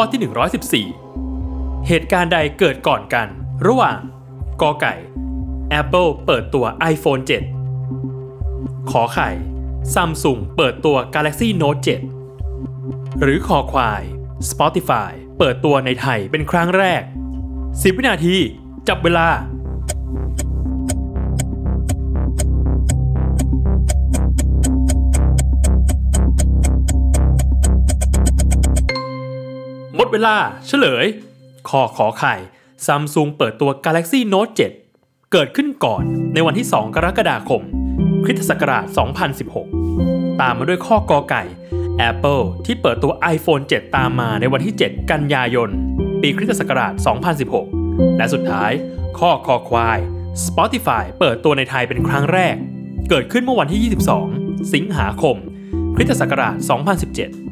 ข้อที่ 114 เหตุการณ์ใดเกิดก่อนกัน ระหว่างกอไก่ Apple เปิดตัว iPhone 7 ขอไข่ Samsung เปิดตัว Galaxy Note 7 หรือคอควาย Spotify เปิดตัวในไทยเป็นครั้งแรก 10 วินาที จับเวลา หมดเวลาเฉลยคอขอไข่ Samsung เปิดตัว Galaxy Note 7 เกิดขึ้นก่อนในวันที่ 2 กรกฎาคมคริสตศักราช 2016 ตามมาด้วยข้อกอไก่ Apple ที่เปิดตัว iPhone 7 ตามมาในวันที่ 7 กันยายน ปีคริสตศักราช 2016 และสุดท้าย ข้อคอควาย Spotify เปิดตัวในไทยเป็นครั้งแรก เกิดขึ้นเมื่อวันที่ 22 สิงหาคม คริสตศักราช 2017